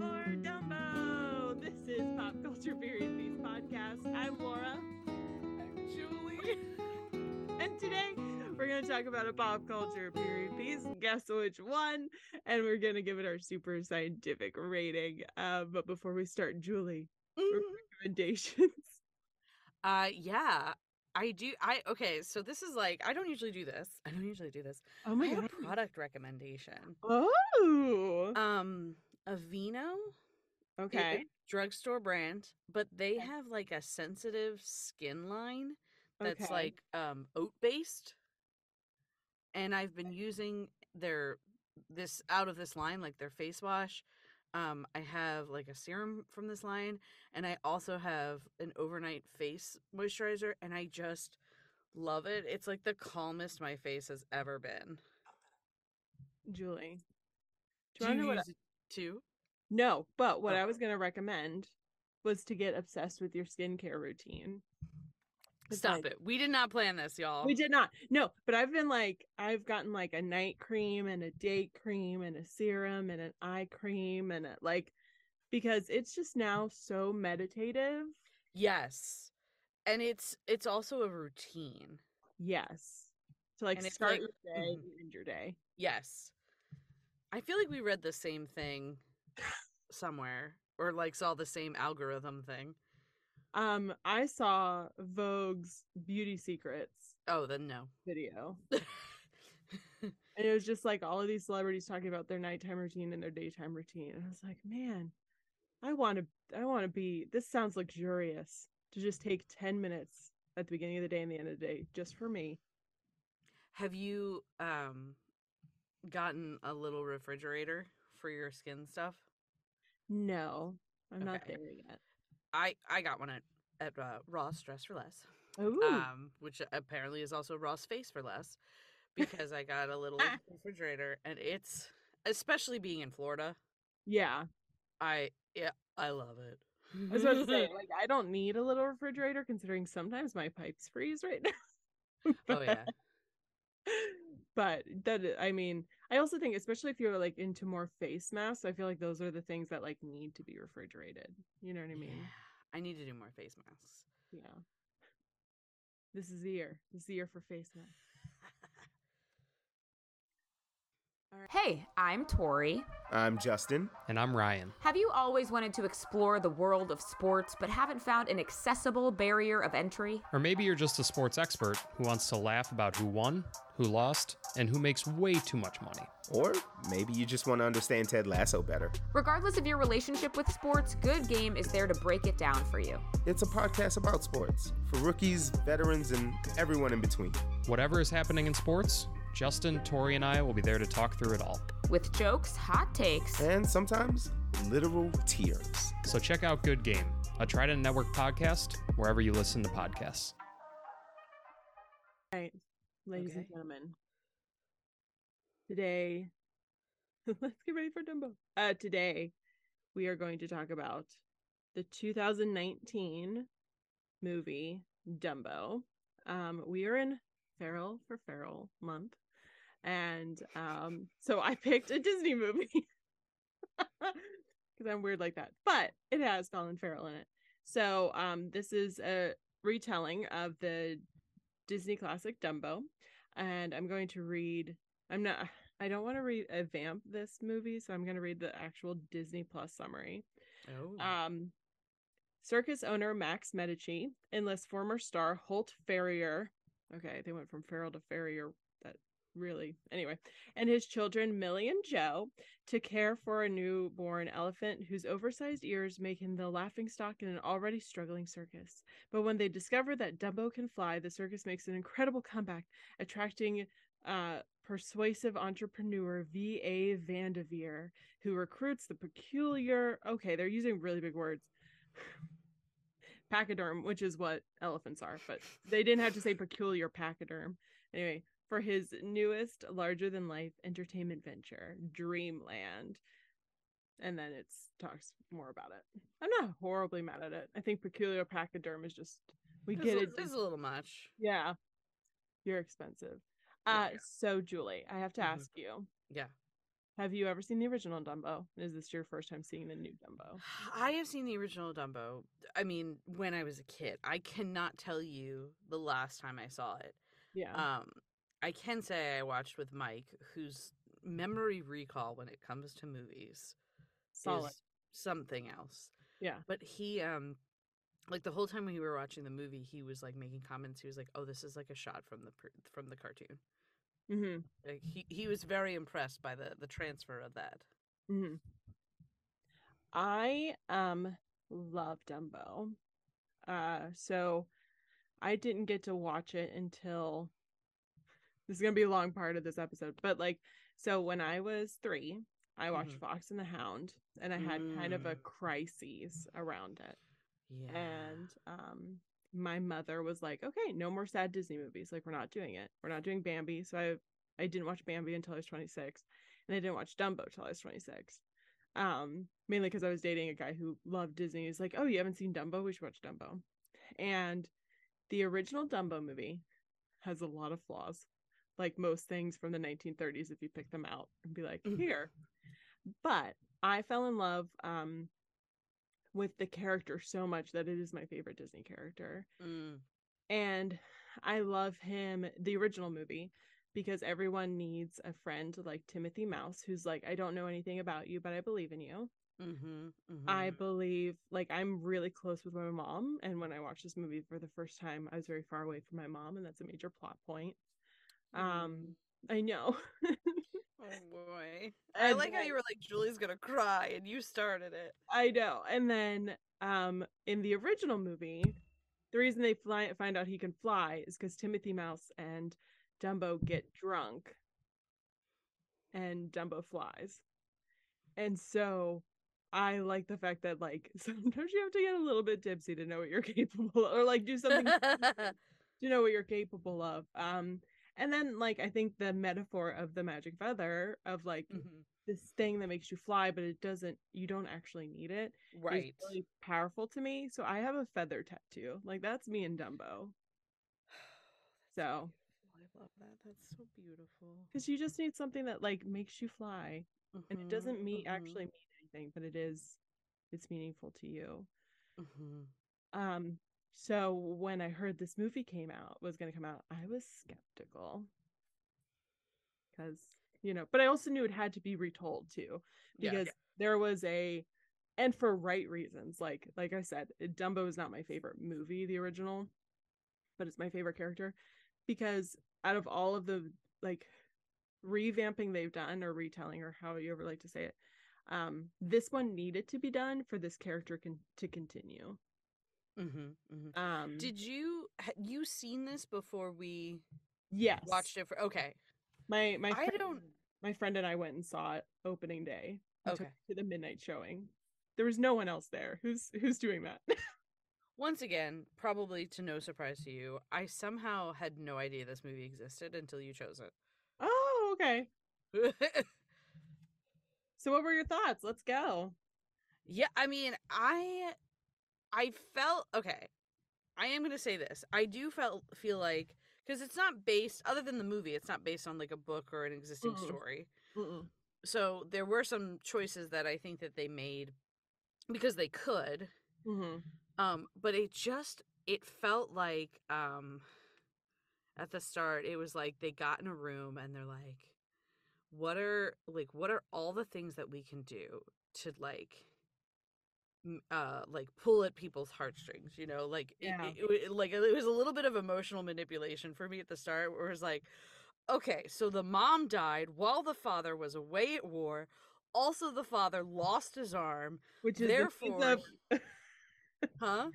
for Dumbo. This is Pop Culture Period Piece Podcast. I'm Laura. I'm Julie. and today we're going to talk about a pop culture period piece. Guess which one? And we're going to give it our super scientific rating. Uh, but before we start, Julie, mm-hmm. recommendations. Uh, yeah. I do. I okay. So this is like I don't usually do this. I don't usually do this. Oh my god! product recommendation. Oh. Um. Aveeno Okay. drugstore brand, but they have like a sensitive skin line that's Okay. like um oat based. And I've been using their this out of this line, like their face wash. Um, I have like a serum from this line, and I also have an overnight face moisturizer, and I just love it. It's like the calmest my face has ever been. Julie. Do Do you you know what No, but what Oh. I was gonna recommend was to get obsessed with your skincare routine. Stop like- it. We did not plan this, y'all. We did not. No, but I've been like, I've gotten like a night cream and a day cream and a serum and an eye cream and a, like, because it's just now so meditative. Yes. And it's it's also a routine. Yes. To like And start like- your day mhm. and end your day. Yes. I feel like we read the same thing somewhere or like saw the same algorithm thing. Um, I saw Vogue's Beauty Secrets Oh, then no. video. And it was just like all of these celebrities talking about their nighttime routine and their daytime routine. And I was like, man, I want to, I want to be, this sounds luxurious to just take 10 minutes at the beginning of the day and the end of the day just for me. Have you um gotten a little refrigerator for your skin stuff? No, I'm not there yet. I I got one at at uh, Ross Dress for Less. Oh, um, which apparently is also Ross Face for Less, because I got a little refrigerator, and it's especially being in Florida. yeah. I yeah, I love it. I was about to say, like, I don't need a little refrigerator considering sometimes my pipes freeze right now. oh yeah, but that i- mean i also think especially if you're like into more face masks i feel like those are the things that like need to be refrigerated you know what i mean Yeah. I need to do more face masks. yeah this is the year this is the year for face masks Hey, I'm Tori. I'm Justin. And I'm Ryan. Have you always wanted to explore the world of sports but haven't found an accessible barrier of entry? Or maybe you're just a sports expert who wants to laugh about who won, who lost, and who makes way too much money. Or maybe you just want to understand Ted Lasso better. Regardless of your relationship with sports, Good Game is there to break it down for you. It's a podcast about sports for rookies, veterans, and everyone in between. Whatever is happening in sports, Justin, Tori, and I will be there to talk through it all. With jokes, hot takes, And sometimes literal tears. So check out Good Game, a Trident Network podcast, wherever you listen to podcasts. all right ladies and gentlemen today let's get ready for dumbo uh today we are going to talk about the 2019 movie dumbo um we are in feral for feral month and um so i picked a disney movie because i'm weird like that but it has colin farrell in it so um this is a retelling of the disney classic dumbo and i'm going to read i'm not i don't want to read a vamp this movie so i'm going to read the actual disney plus summary Oh, um, circus owner Max Medici enlists former star Holt Farrier. Okay, they went from feral to Farrier. That really, anyway, and his children Millie and Joe to care for a newborn elephant whose oversized ears make him the laughing stock in an already struggling circus. But when they discover that Dumbo can fly, the circus makes an incredible comeback, attracting uh, persuasive entrepreneur V.A. Vandevere, who recruits the peculiar. Okay, they're using really big words. Pachyderm, which is what elephants are, but they didn't have to say peculiar pachyderm. Anyway, for his newest larger than life entertainment venture, Dreamland. And then it talks more about it. I'm not horribly mad at it. I think peculiar pachyderm is just we it's get a, it. It's a little much. Yeah. You're expensive. Uh Yeah. so Julie, I have to Mhm. ask you, Yeah. have you ever seen the original Dumbo? Is this your first time seeing the new Dumbo? I have seen the original Dumbo. I mean, when I was a kid, I cannot tell you the last time I saw it. Yeah. Um, I can say I watched with Mike, whose memory recall when it comes to movies Solid. is something else. Yeah. But he um like the whole time we were watching the movie, he was like making comments. He was like, "Oh, this is like a shot from the from the cartoon." Mm-hmm. Like he he was very impressed by the the transfer of that. Mm-hmm. I um love Dumbo. Uh so I didn't get to watch it until this is gonna be a long part of this episode, but like so when I was three, I watched Mhm. Fox and the Hound and I had kind of a crisis around it. Yeah. And um my mother was like, Okay, no more sad Disney movies. Like we're not doing it. We're not doing Bambi. So I I didn't watch Bambi until I was 26. And I didn't watch Dumbo till I was 26 um mainly because i was dating a guy who loved disney he's like oh you haven't seen dumbo we should watch dumbo and the original dumbo movie has a lot of flaws like most things from the 1930s if you pick them out and be like Mhm. here but i fell in love um with the character so much that it is my favorite disney character Mm. and I love him the original movie because everyone needs a friend like Timothy Mouse who's like I don't know anything about you but I believe in you. Mm-hmm. I believe like I'm really close with my mom and when I watched this movie for the first time I was very far away from my mom and that's a major plot point. Um I know. Oh boy. I And like how you were like, Julie's gonna cry and you started it. I know. And then um in the original movie, the reason they fly find out he can fly is because Timothy Mouse and Dumbo get drunk and Dumbo flies. And so I like the fact that like sometimes you have to get a little bit tipsy to know what you're capable of, or like do something to know what you're capable of. Um and then like I think the metaphor of the magic feather of like Mhm. this thing that makes you fly, but it doesn't you don't actually need it. Right. really powerful to me. So I have a feather tattoo. Like that's me and Dumbo. So I love that. That's so beautiful. because you just need something that like makes you fly. And it doesn't Mhm, mean mhm, actually mean anything, but it is it's meaningful to you. mhm. Um so when I heard this movie came out was gonna come out, I was skeptical. Cause you know, but I also knew it had to be retold too. Yeah. Because there was a and for right reasons. Like like I said, Dumbo is not my favorite movie, the original, but it's my favorite character. Because out of all of the like revamping they've done or retelling or how you ever like to say it, um, this one needed to be done for this character con- to continue. Mhm, mhm. Um Did you had you seen this before we yes watched it for okay. my my I friend, don't my friend and I went and saw it opening day. We Okay. to the midnight showing. There was no one else there. Who's who's doing that? Once again, probably to no surprise to you, I somehow had no idea this movie existed until you chose it. oh, okay. So what were your thoughts? Let's go. yeah, I mean, I I felt okay. I am going to say this. I do felt feel like cuz it's not based other than the movie, it's not based on like a book or an existing Mm-mm. story. Mm-mm. So there were some choices that I think that they made because they could. Mm-hmm. Um, but it just it felt like um at the start it was like they got in a room and they're like what are like what are all the things that we can do to like uh like pull at people's heartstrings you know like it, Yeah. it, it, like it was a little bit of emotional manipulation for me at the start where it was like okay so the mom died while the father was away at war also the father lost his arm Which is Therefore, the of, huh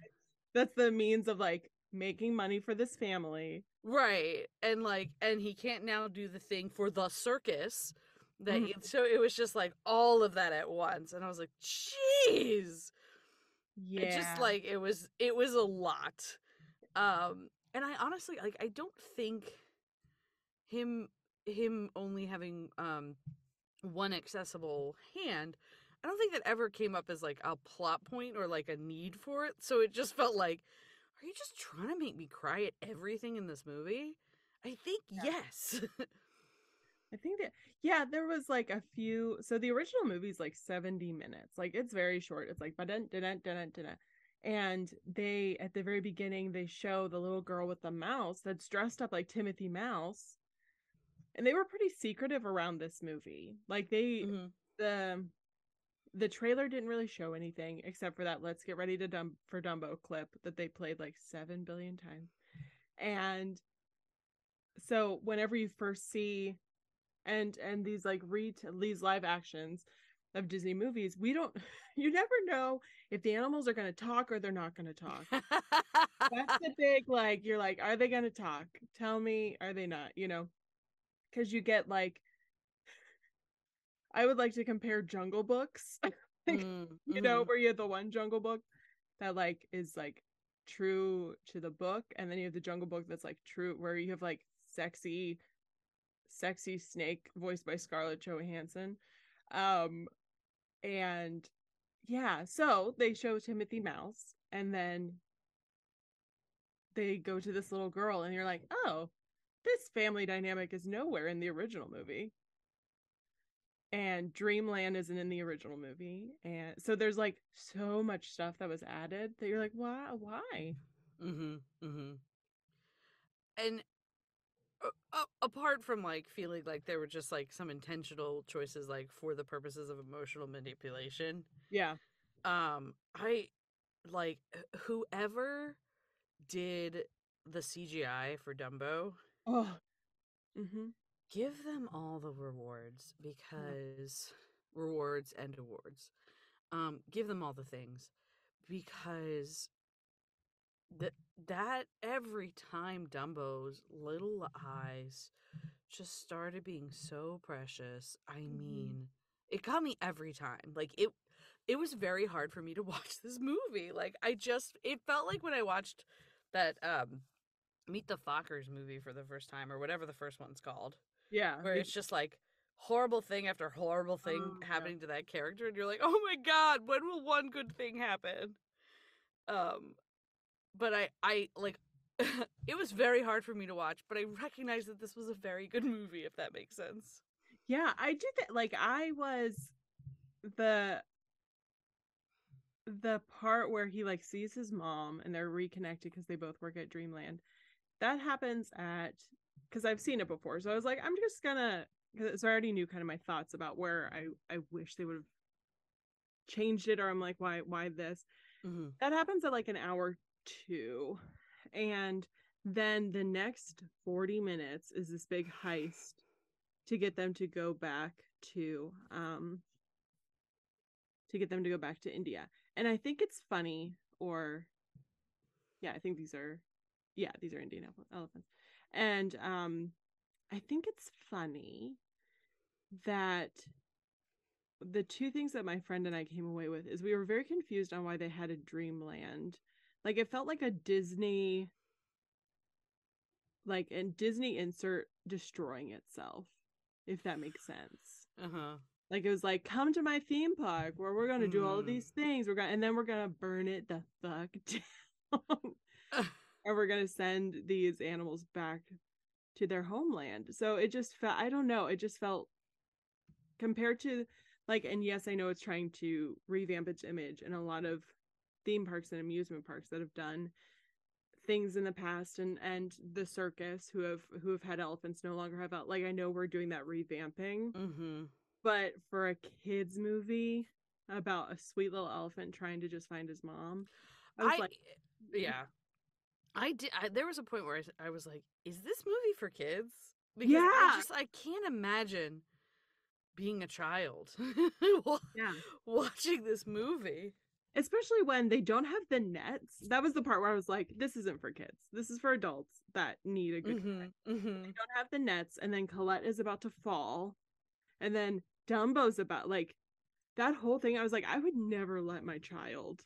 that's the means of like making money for this family. Right. And like and he can't now do the thing for the circus that Mhm. he, so it was just like all of that at once and I was like, "Jeez." Yeah. It just like it was it was a lot. Um and I honestly like I don't think him him only having um one accessible hand I don't think that ever came up as like a plot point or like a need for it. So it just felt like are you just trying to make me cry at everything in this movie? I think yes. I think that yeah, there was like a few. So the original movie's like seventy minutes. Like it's very short. It's like dun dun dun dun dun. And they at the very beginning they show the little girl with the mouse that's dressed up like Timothy Mouse, and they were pretty secretive around this movie. Like they Mhm. the the trailer didn't really show anything except for that let's get ready to dump for dumbo clip that they played like 7 billion times and so whenever you first see and and these like re these live actions of disney movies we don't you never know if the animals are going to talk or they're not going to talk. That's the big like you're like are they going to talk? Tell me are they not? You know? Because you get like i would like to compare jungle books Mm, you know mhm. where you have the one jungle book that like is like true to the book and then you have the jungle book that's like true where you have like sexy sexy snake voiced by scarlett johansson um and yeah so they show timothy mouse and then they go to this little girl and you're like oh this family dynamic is nowhere in the original movie and dreamland isn't in the original movie and so there's like so much stuff that was added that you're like why why Mm-hmm. Mm-hmm. And uh, apart from like feeling like there were just like some intentional choices, like for the purposes of emotional manipulation, yeah um, I like whoever did the CGI for Dumbo, oh mm-hmm. give them all the rewards because rewards and awards. Um, give them all the things because that that every time Dumbo's little eyes just started being so precious. I Mhm. mean, it got me every time. Like it it was very hard for me to watch this movie. Like I just it felt like when I watched that um Meet the Fockers movie for the first time or whatever the first one's called yeah where it's just like horrible thing after horrible thing Oh, yeah. happening to that character and you're like oh my god when will one good thing happen um but i i like it was very hard for me to watch but i recognize that this was a very good movie if that makes sense. Yeah i did that like i was the the part where he like sees his mom and they're reconnected because they both work at dreamland. That happens at because i've seen it before so i was like i'm just gonna because i already knew kind of my thoughts about where i i wish they would have changed it or i'm like why why this? Mm-hmm. that happens at like an hour two and then the next 40 minutes is this big heist to get them to go back to um to get them to go back to india and i think it's funny or yeah i think these are yeah these are indian elephants and um i think it's funny that the two things that my friend and I came away with is we were very confused on why they had a dreamland. Like it felt like a Disney like and Disney insert destroying itself, if that makes sense. uh-huh Like it was like, come to my theme park where we're gonna do all of Mm. these things. We're gonna and then we're gonna burn it the fuck down. and we're gonna send these animals back to their homeland. So it just felt I don't know, it just felt compared to like and yes, I know it's trying to revamp its image and a lot of theme parks and amusement parks that have done things in the past and and the circus who have who have had elephants no longer have el- like I know we're doing that revamping mm-hmm. but for a kids movie about a sweet little elephant trying to just find his mom I was I, like yeah. I did I, there was a point where I was like is this movie for kids? Because Yeah. i just i can't imagine being a child yeah. watching this movie especially when they don't have the nets. That was the part where i was like this isn't for kids. This is for adults that need a good mm-hmm, mm-hmm. they don't have the nets and then colette is about to fall and then dumbo's about like that whole thing i was like i would never let my child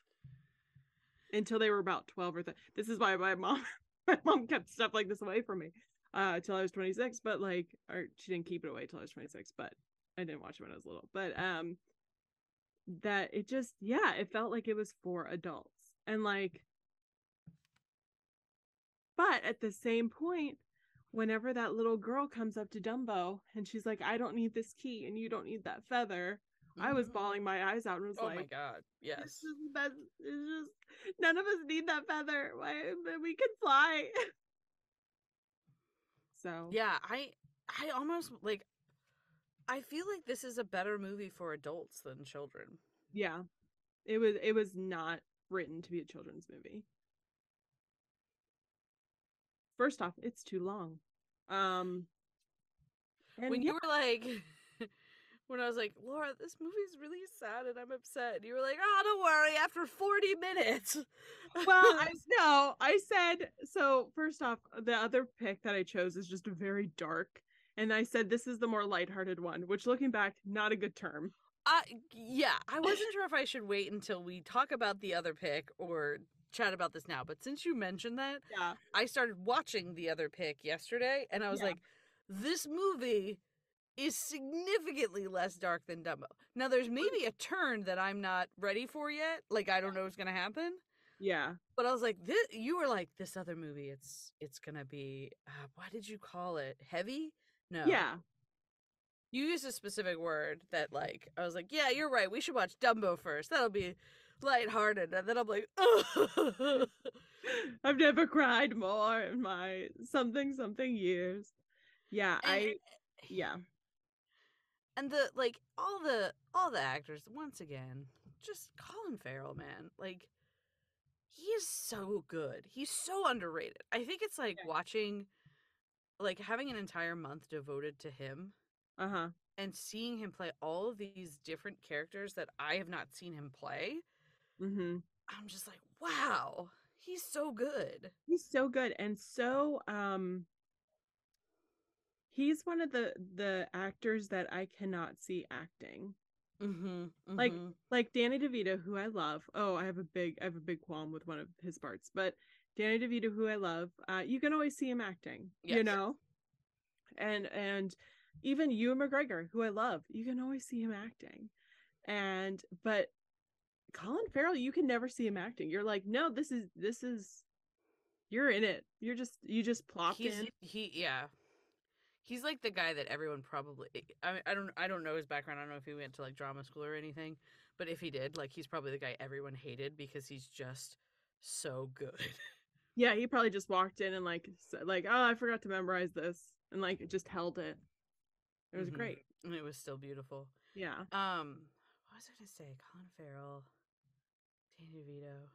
until they were about 12 or th- this is why my mom my mom kept stuff like this away from me uh till i was 26 but like or she didn't keep it away till i was 26 but i didn't watch it when i was little. But um that it just yeah it felt like it was for adults and like but at the same point whenever that little girl comes up to dumbo and she's like i don't need this key and you don't need that feather i was Mhm. bawling my eyes out and was like, oh my god this yes is that it's just none of us need that feather why we can fly so yeah i I almost like I feel like this is a better movie for adults than children. Yeah. It was it was not written to be a children's movie. First off, it's too long. Um when yeah, you were like when I was like, Laura, this movie's really sad and I'm upset. And you were like, oh, don't worry, after 40 minutes. well, I no, I said so first off, the other pick that I chose is just very dark. And I said this is the more lighthearted one, which looking back, not a good term. I yeah, I wasn't sure if I should wait until we talk about the other pick or chat about this now. But since you mentioned that, Yeah. I started watching the other pick yesterday and I was Yeah. like, this movie is significantly less dark than Dumbo. Now there's maybe a turn that I'm not ready for yet. Like I don't know what's gonna happen. Yeah. But I was like, this you were like, this other movie, it's it's gonna be uh, what did you call it? Heavy? No. Yeah. You used a specific word that like I was like, yeah, you're right. We should watch Dumbo first. That'll be lighthearted. And then I'm like, oh I've never cried more in my something something years. Yeah, I eh, eh, yeah. and the like all the all the actors once again just colin farrell man like he is so good he's so underrated i think it's like Yeah. watching like having an entire month devoted to him Uh-huh. and seeing him play all of these different characters that i have not seen him play Mhm. i'm just like wow he's so good He's so good and so um he's one of the the actors that I cannot see acting. mm-hmm, Like, Like Danny DeVito, who I love. Oh, I have a big I have a big qualm with one of his parts, but Danny DeVito, who I love, uh, you can always see him acting. You know? And and even Ewan McGregor, who I love, you can always see him acting. And but Colin Farrell, you can never see him acting. You're like, no, this is this is you're in it. You're just you just plopped he's in. he yeah he's like the guy that everyone probably I, I don't i don't know his background i don't know if he went to like drama school or anything but if he did like he's probably the guy everyone hated because he's just so good Yeah, he probably just walked in and like said, like, oh, I forgot to memorize this, and like it just held it. It was Mhm. great. and it was still beautiful Yeah. um what was i gonna say colin farrell danny devito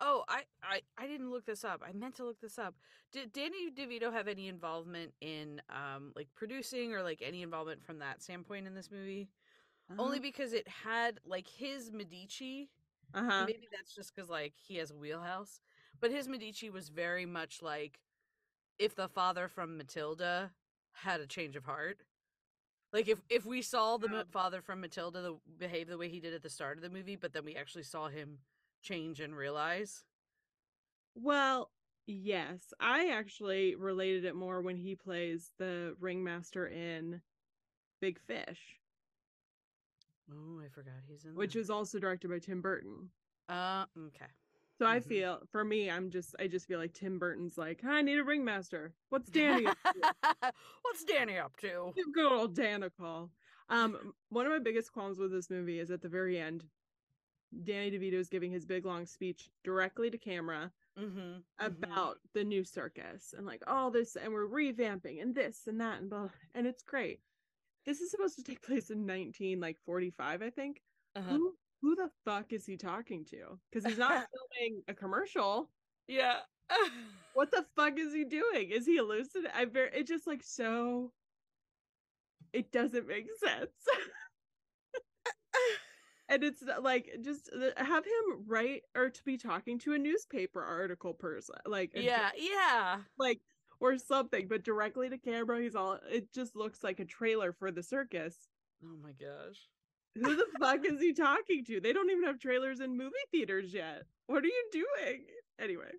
oh I, I i didn't look this up i meant to look this up did danny devito have any involvement in um like producing or like any involvement from that standpoint in this movie only because it had like his medici uh huh. maybe that's just because like he has a wheelhouse but his medici was very much like if the father from matilda had a change of heart like if if we saw the. Ma- father from matilda the, behave the way he did at the start of the movie but then we actually saw him change and realize Well, yes, I actually related it more when he plays the ringmaster in Big Fish, oh i forgot he's in which that. was also directed by Tim Burton. uh okay So I Mhm. feel for me, I'm just I just feel like Tim Burton's like, I need a ringmaster. What's Danny? up to?" what's danny up to Give good old Dan a call. Um, one of my biggest qualms with this movie is at the very end, Danny DeVito is giving his big long speech directly to camera mm-hmm, about the new circus and like all this, and we're revamping and this and that and blah, and it's great. This is supposed to take place in nineteen like forty five, I think. uh-huh. Who who the fuck is he talking to? Because he's not filming a commercial. yeah What the fuck is he doing? Is he hallucinating? I very it just like so. It doesn't make sense. and it's like just have him write or to be talking to a newspaper article person like yeah yeah like or something but directly to camera he's all it just looks like a trailer for the circus oh my gosh who the fuck is he talking to they don't even have trailers in movie theaters yet what are you doing anyway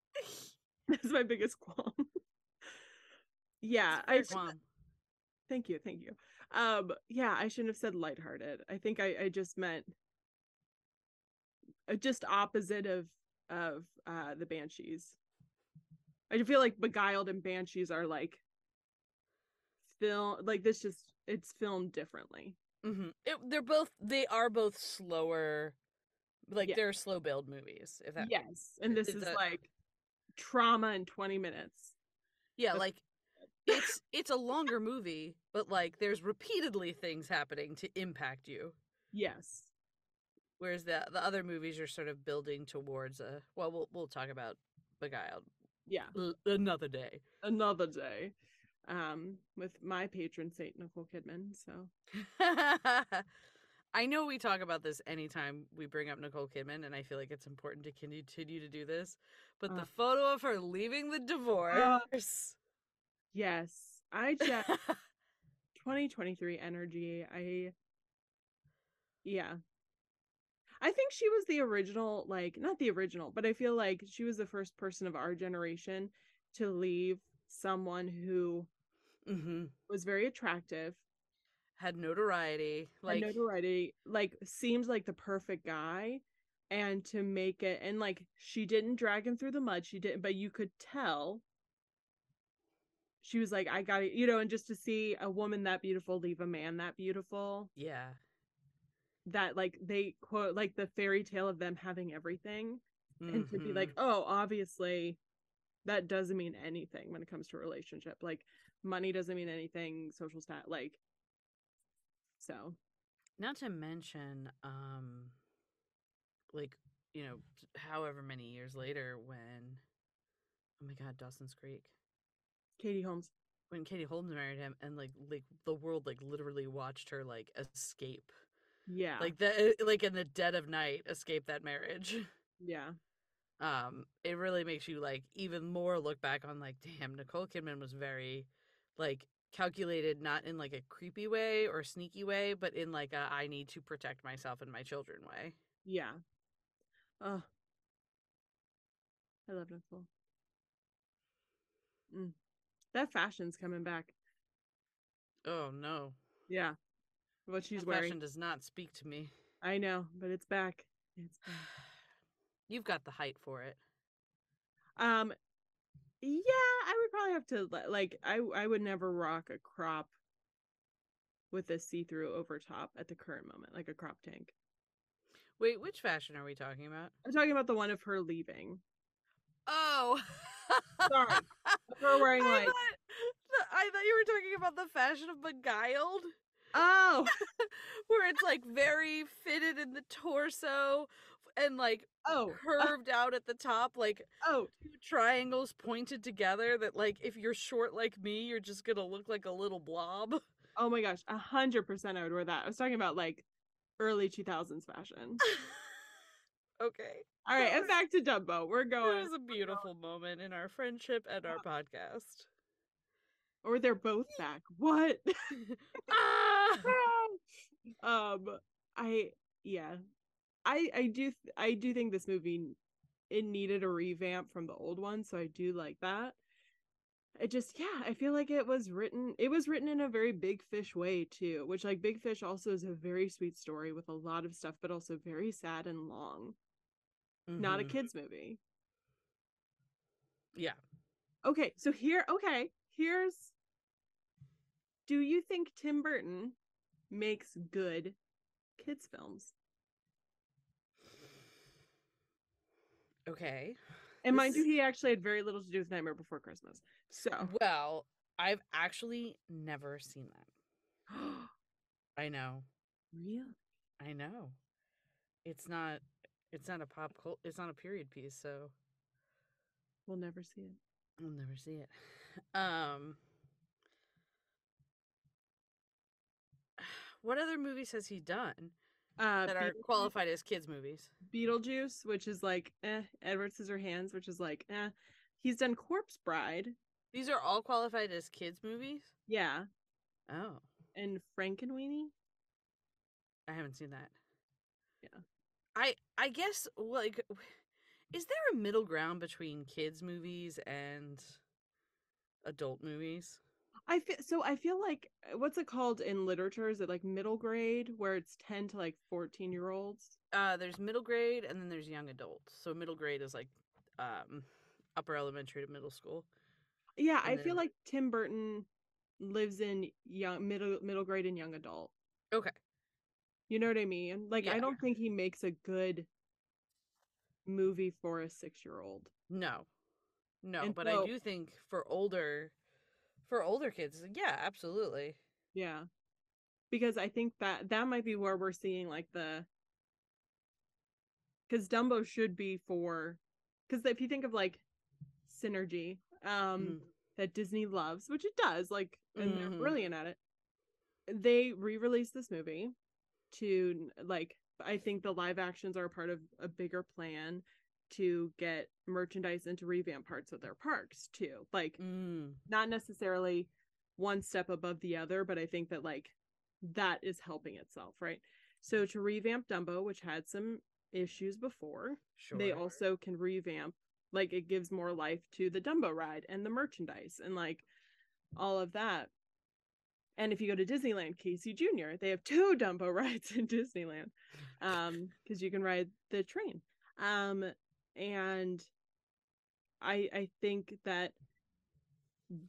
that's my biggest qualm yeah i qualm. Thank you, thank you. Um, yeah, I shouldn't have said lighthearted. I think I, I just meant uh, just opposite of of uh the banshees. I feel like beguiled and banshees are like film like this just it's filmed differently. Hmm It, they're both they are both slower, like they're slow build movies. If that yes, and this is a- like trauma in 20 minutes. yeah, That's- like it's it's a longer movie, but like there's repeatedly things happening to impact you. Yes. Whereas the the other movies are sort of building towards a well, we'll we'll talk about Beguiled Yeah. l- another day. Another day. Um, with my patron saint Nicole Kidman. So I know we talk about this anytime we bring up Nicole Kidman, and I feel like it's important to continue to do this. But Uh. the photo of her leaving the divorce. yes. I just 2023 energy. I yeah. I think she was the original, like not the original, but I feel like she was the first person of our generation to leave someone who hmm was very attractive, Had notoriety. like Like notoriety, like seems like the perfect guy, and to make it and like she didn't drag him through the mud, she didn't, but you could tell she was like, I got it, you know, and just to see a woman that beautiful leave a man that beautiful, yeah. that like they quote like the fairy tale of them having everything, and to be like, Mhm. oh, obviously that doesn't mean anything when it comes to a relationship. Like money doesn't mean anything, social stat like so not to mention, um, like you know, however many years later, when oh my god, Dawson's Creek. Katie Holmes. when Katie Holmes married him and like like the world like literally watched her like escape Yeah. like the like in the dead of night escape that marriage yeah. um it really makes you like even more look back on like damn Nicole Kidman was very like calculated not in like a creepy way or sneaky way but in like a I need to protect myself and my children way Yeah. Oh. I love Nicole. Mm. That fashion's coming back. oh no Yeah. What she's That wearing. fashion does not speak to me I know, but it's back. It's back. you've got the height for it Um yeah, I would probably have to like I I would never rock a crop with a see-through over top at the current moment, like a crop tank. wait which fashion are we talking about I'm talking about the one of her leaving. Oh, Sorry. Her wearing I like thought, I thought you were talking about the fashion of Beguiled, Oh, where it's like very fitted in the torso and like oh, curved out at the top, like oh, two triangles pointed together. That like if you're short like me, you're just gonna look like a little blob. oh my gosh, a hundred percent I would wear that. I was talking about like early two thousands fashion. okay, All right, and back to Dumbo. We're going. it was a beautiful moment in our friendship and our podcast. or they're both back. What? ah! um I yeah. I I do I do think this movie it needed a revamp from the old one, so I do like that. It just yeah, I feel like it was written it was written in a very big fish way too, which like Big Fish also is a very sweet story with a lot of stuff but also very sad and long. Not a Mhm. kids movie. Yeah. Okay, so here okay, here's Do you think Tim Burton makes good kids films? Okay. And mind you, he actually had very little to do with Nightmare Before Christmas. So, Well, I've actually never seen that. I know. really? I know. It's not it's not a pop cult it's not a period piece, so We'll never see it. We'll never see it. Um What other movies has he done Uh, that are qualified as kids movies? Beetlejuice, which is like eh. Edward Scissorhands, which is like eh. He's done Corpse Bride, These are all qualified as kids movies? yeah, Oh, and Frankenweenie. I haven't seen that. Yeah. I I guess like is there a middle ground between kids movies and adult movies? I feel so. I feel like uh, what's it called in literature? Is it like middle grade, where it's ten to like fourteen year olds? Uh there's middle grade and then there's young adults. So middle grade is like um upper elementary to middle school. Yeah, I And feel like Tim Burton lives in young middle middle grade and young adult. Okay. You know what I mean? Like I don't think he makes a good movie for a six year old. No. No, And but so- I do think for older For older kids, yeah, absolutely. Yeah. Because I think that that might be where we're seeing like the because Dumbo should be for because if you think of like synergy um Mhm. that Disney loves, which it does, like and Mhm. they're brilliant at it. They re-released this movie to like I think the live actions are a part of a bigger plan to get merchandise and to revamp parts of their parks too. Like Mm. not necessarily one step above the other, but I think that like that is helping itself, right? So to revamp Dumbo, which had some issues before, Sure. they also can revamp like it gives more life to the Dumbo ride and the merchandise and like all of that. And if you go to Disneyland, Casey Jr., they have two Dumbo rides in Disneyland. Um, because you can ride the train. Um, and I I think that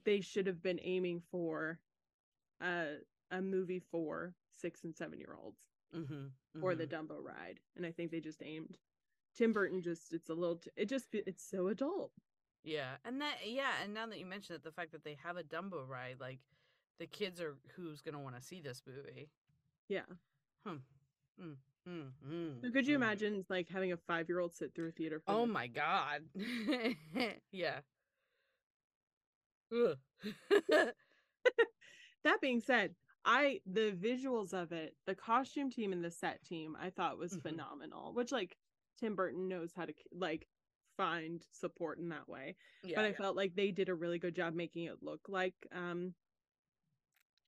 they should have been aiming for a a movie for six and seven year olds mm-hmm. or the Dumbo ride, and I think they just aimed. Tim Burton just it's a little t- it just it's so adult. Yeah, and that yeah, and now that you mention it, the fact that they have a Dumbo ride, like the kids are who's gonna want to see this movie. Yeah. Hmm. Mm, mm, mm, So could you mm. imagine like having a five year old sit through a theater? Oh my god. yeah. That being said, I the visuals of it, the costume team and the set team, I thought was Mhm. phenomenal. Which like Tim Burton knows how to like find support in that way. yeah. but I felt like they did a really good job making it look like um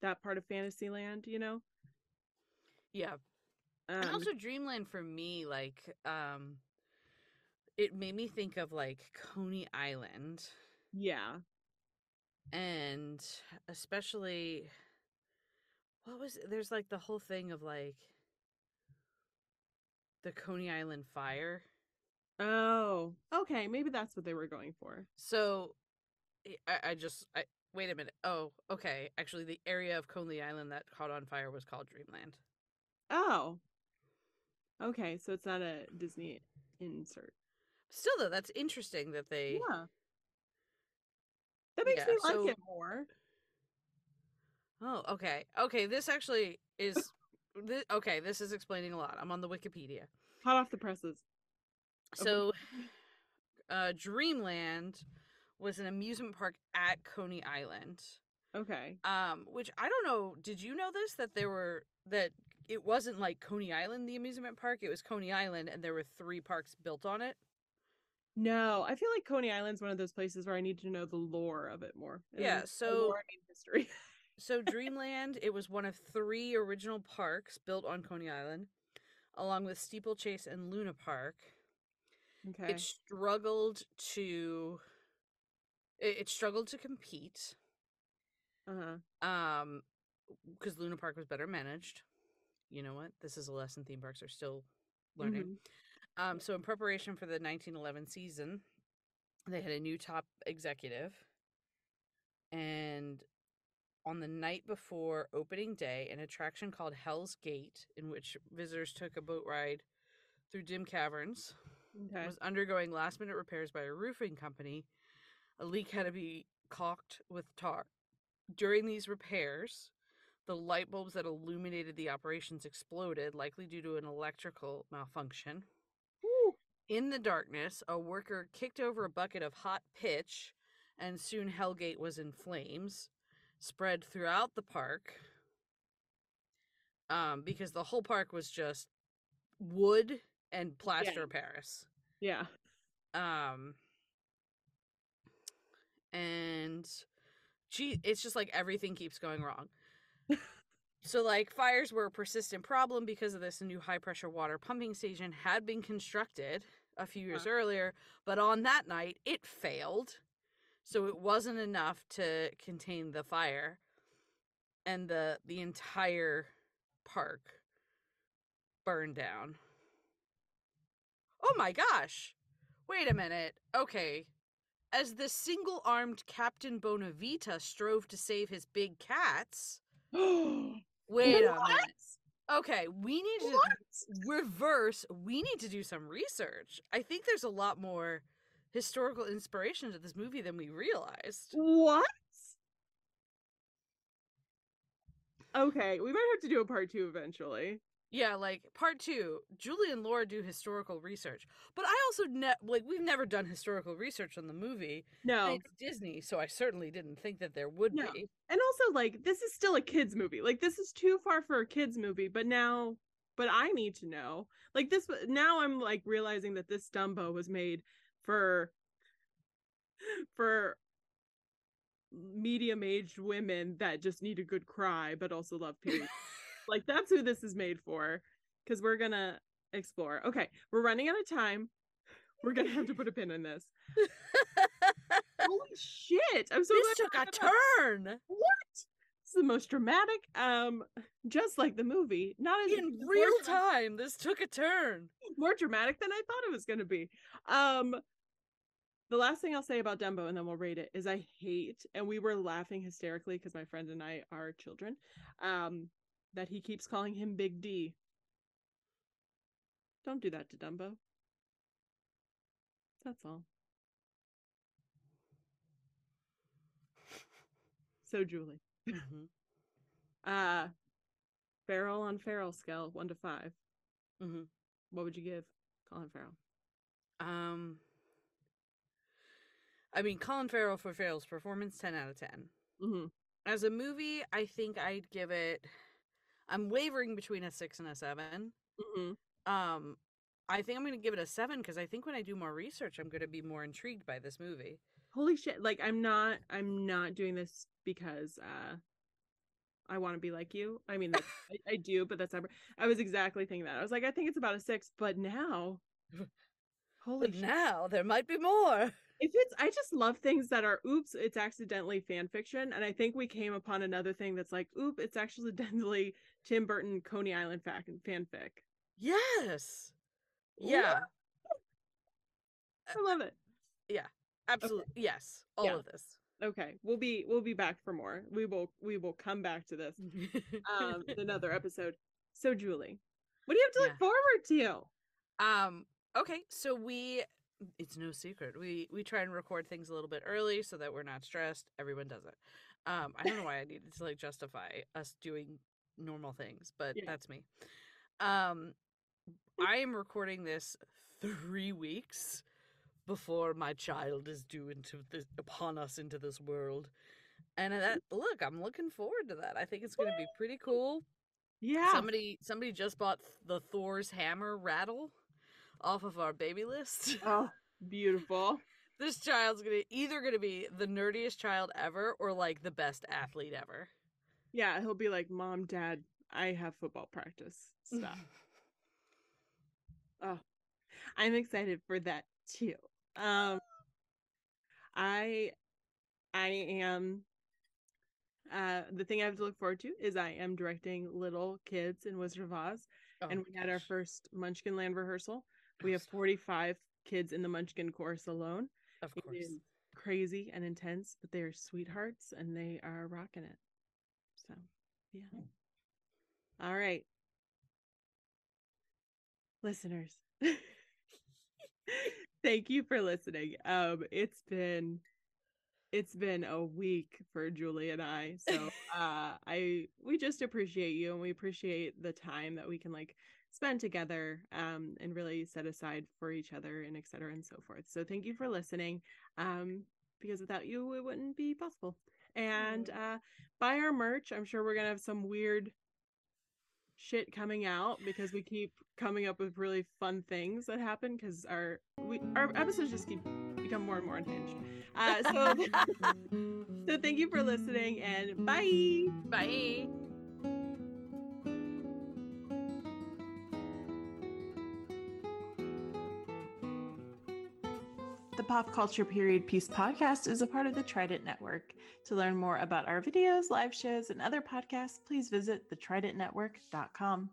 that part of Fantasyland, you know. yeah. Um, and also Dreamland for me, like, um it made me think of like Coney Island. yeah, and especially what was there's like the whole thing of like the Coney Island fire. oh, okay, maybe that's what they were going for. So I- I, I just I wait a minute. Oh, okay. Actually the area of Coney Island that caught on fire was called Dreamland. Oh, okay, so it's not a Disney insert. Still though, that's interesting that they Yeah, that makes Yeah, me like so- it more. Oh, okay. Okay, this actually is thi- okay, this is explaining a lot. I'm on the Wikipedia. Hot off the presses. Okay. So, uh, Dreamland was an amusement park at Coney Island. Okay. Um, which I don't know. Did you know this? That there were that it wasn't like Coney Island, the amusement park. It was Coney Island, and there were three parks built on it. No, I feel like Coney Island's one of those places where I need to know the lore of it more. And Yeah, so- lore, I mean history. So Dreamland, it was one of three original parks built on Coney Island, along with Steeplechase and Luna Park. okay. It struggled to. It, it struggled to compete. Uh-huh. um because luna park was better managed you know what this is a lesson theme parks are still learning Mhm. um so in preparation for the 1911 season they had a new top executive and on the night before opening day an attraction called hell's gate in which visitors took a boat ride through dim caverns Okay. was undergoing last minute repairs by a roofing company. A leak had to be caulked with tar. During these repairs, the light bulbs that illuminated the operations exploded, likely due to an electrical malfunction. Woo. In the darkness, a worker kicked over a bucket of hot pitch, and soon Hellgate was in flames, spread throughout the park. Um, because the whole park was just wood and plaster of Paris Yeah. um and gee it's just like everything keeps going wrong so like fires were a persistent problem because of this new high pressure water pumping station had been constructed a few years Huh. earlier but on that night it failed so it wasn't enough to contain the fire and the the entire park burned down oh my gosh Wait a minute. Okay. As the single armed Captain Bonavita strove to save his big cats. Wait a what? minute. Okay, we need to what? reverse. We need to do some research. I think there's a lot more historical inspiration to this movie than we realized. What? Okay, we might have to do a part two eventually. Yeah, like part two, Julie and Laura do historical research, but I also ne- like we've never done historical research on the movie. No, It's Disney, so I certainly didn't think that there would No. be. and also like this is still a kids movie. Like this is too far for a kids movie. But now, but I need to know. Like this. Now I'm like realizing that this Dumbo was made for for medium aged women that just need a good cry but also love period. Like that's who this is made for because we're gonna explore. Okay we're running out of time. We're gonna have to put a pin in this. Holy shit i'm so this took a about- turn. What? It's the most dramatic um just like the movie. Not as in real time. This took a turn. more dramatic than i thought it was gonna be. Um the last thing I'll say about Dumbo and then we'll rate it is I hate, and we were laughing hysterically because my friend and I are children, um, that he keeps calling him Big D. Don't do that to Dumbo. That's all. So Julie, Mhm. uh, Farrell on Farrell scale one to five. Mhm. What would you give Colin Farrell? Um, I mean, Colin Farrell for Farrell's performance, ten out of ten. Mm-hmm. As a movie, I think I'd give it. I'm wavering between a six and a seven. Mm-hmm. Um, I think I'm going to give it a seven because I think when I do more research, I'm going to be more intrigued by this movie. holy shit like i'm not i'm not doing this because uh i want to be like you i mean that's, I, I do but that's never i was exactly thinking that i was like i think it's about a six but now holy But shit. now there might be more. if it's i just love things that are oops it's accidentally fan fiction and i think we came upon another thing that's like oop it's accidentally tim burton coney island fac- fanfic Yes. Yeah, i love it Yeah. absolutely. Yes, all Yeah. of this. okay we'll be we'll be back for more we will we will come back to this um another episode so julie what do you have to Yeah. look forward to Um. Okay. So we. It's no secret. We we try and record things a little bit early so that we're not stressed. Everyone does it. Um. I don't know why I needed to like justify us doing normal things, but Yeah. that's me. Um. I am recording this three weeks before my child is due into this upon us into this world. And that look, I'm looking forward to that. I think it's going to be pretty cool. yeah Somebody somebody just bought the Thor's hammer rattle off of our baby list. oh beautiful this child's gonna either gonna be the nerdiest child ever or like the best athlete ever. Yeah he'll be like mom dad i have football practice stuff. Oh i'm excited for that too. Um i i am uh the thing i have to look forward to is i am directing little kids in wizard of oz Oh and we had our first munchkin land rehearsal. We have 45 kids in the munchkin chorus alone. Of course. crazy and intense but they are sweethearts and they are rocking it so yeah all right listeners thank you for listening um it's been it's been a week for Julie and I. So uh I we just appreciate you and we appreciate the time that we can like spend together um and really set aside for each other and et cetera and so forth. So thank you for listening. Um because without you it wouldn't be possible. And uh buy our merch. I'm sure we're gonna have some weird shit coming out because we keep coming up with really fun things that happen because our we our episodes just keep become more and more unhinged. Uh, so so thank you for listening and bye. Bye. Pop Culture Period Piece podcast is a part of the Trident Network. To learn more about our videos, live shows, and other podcasts, please visit thetridentnetwork.com.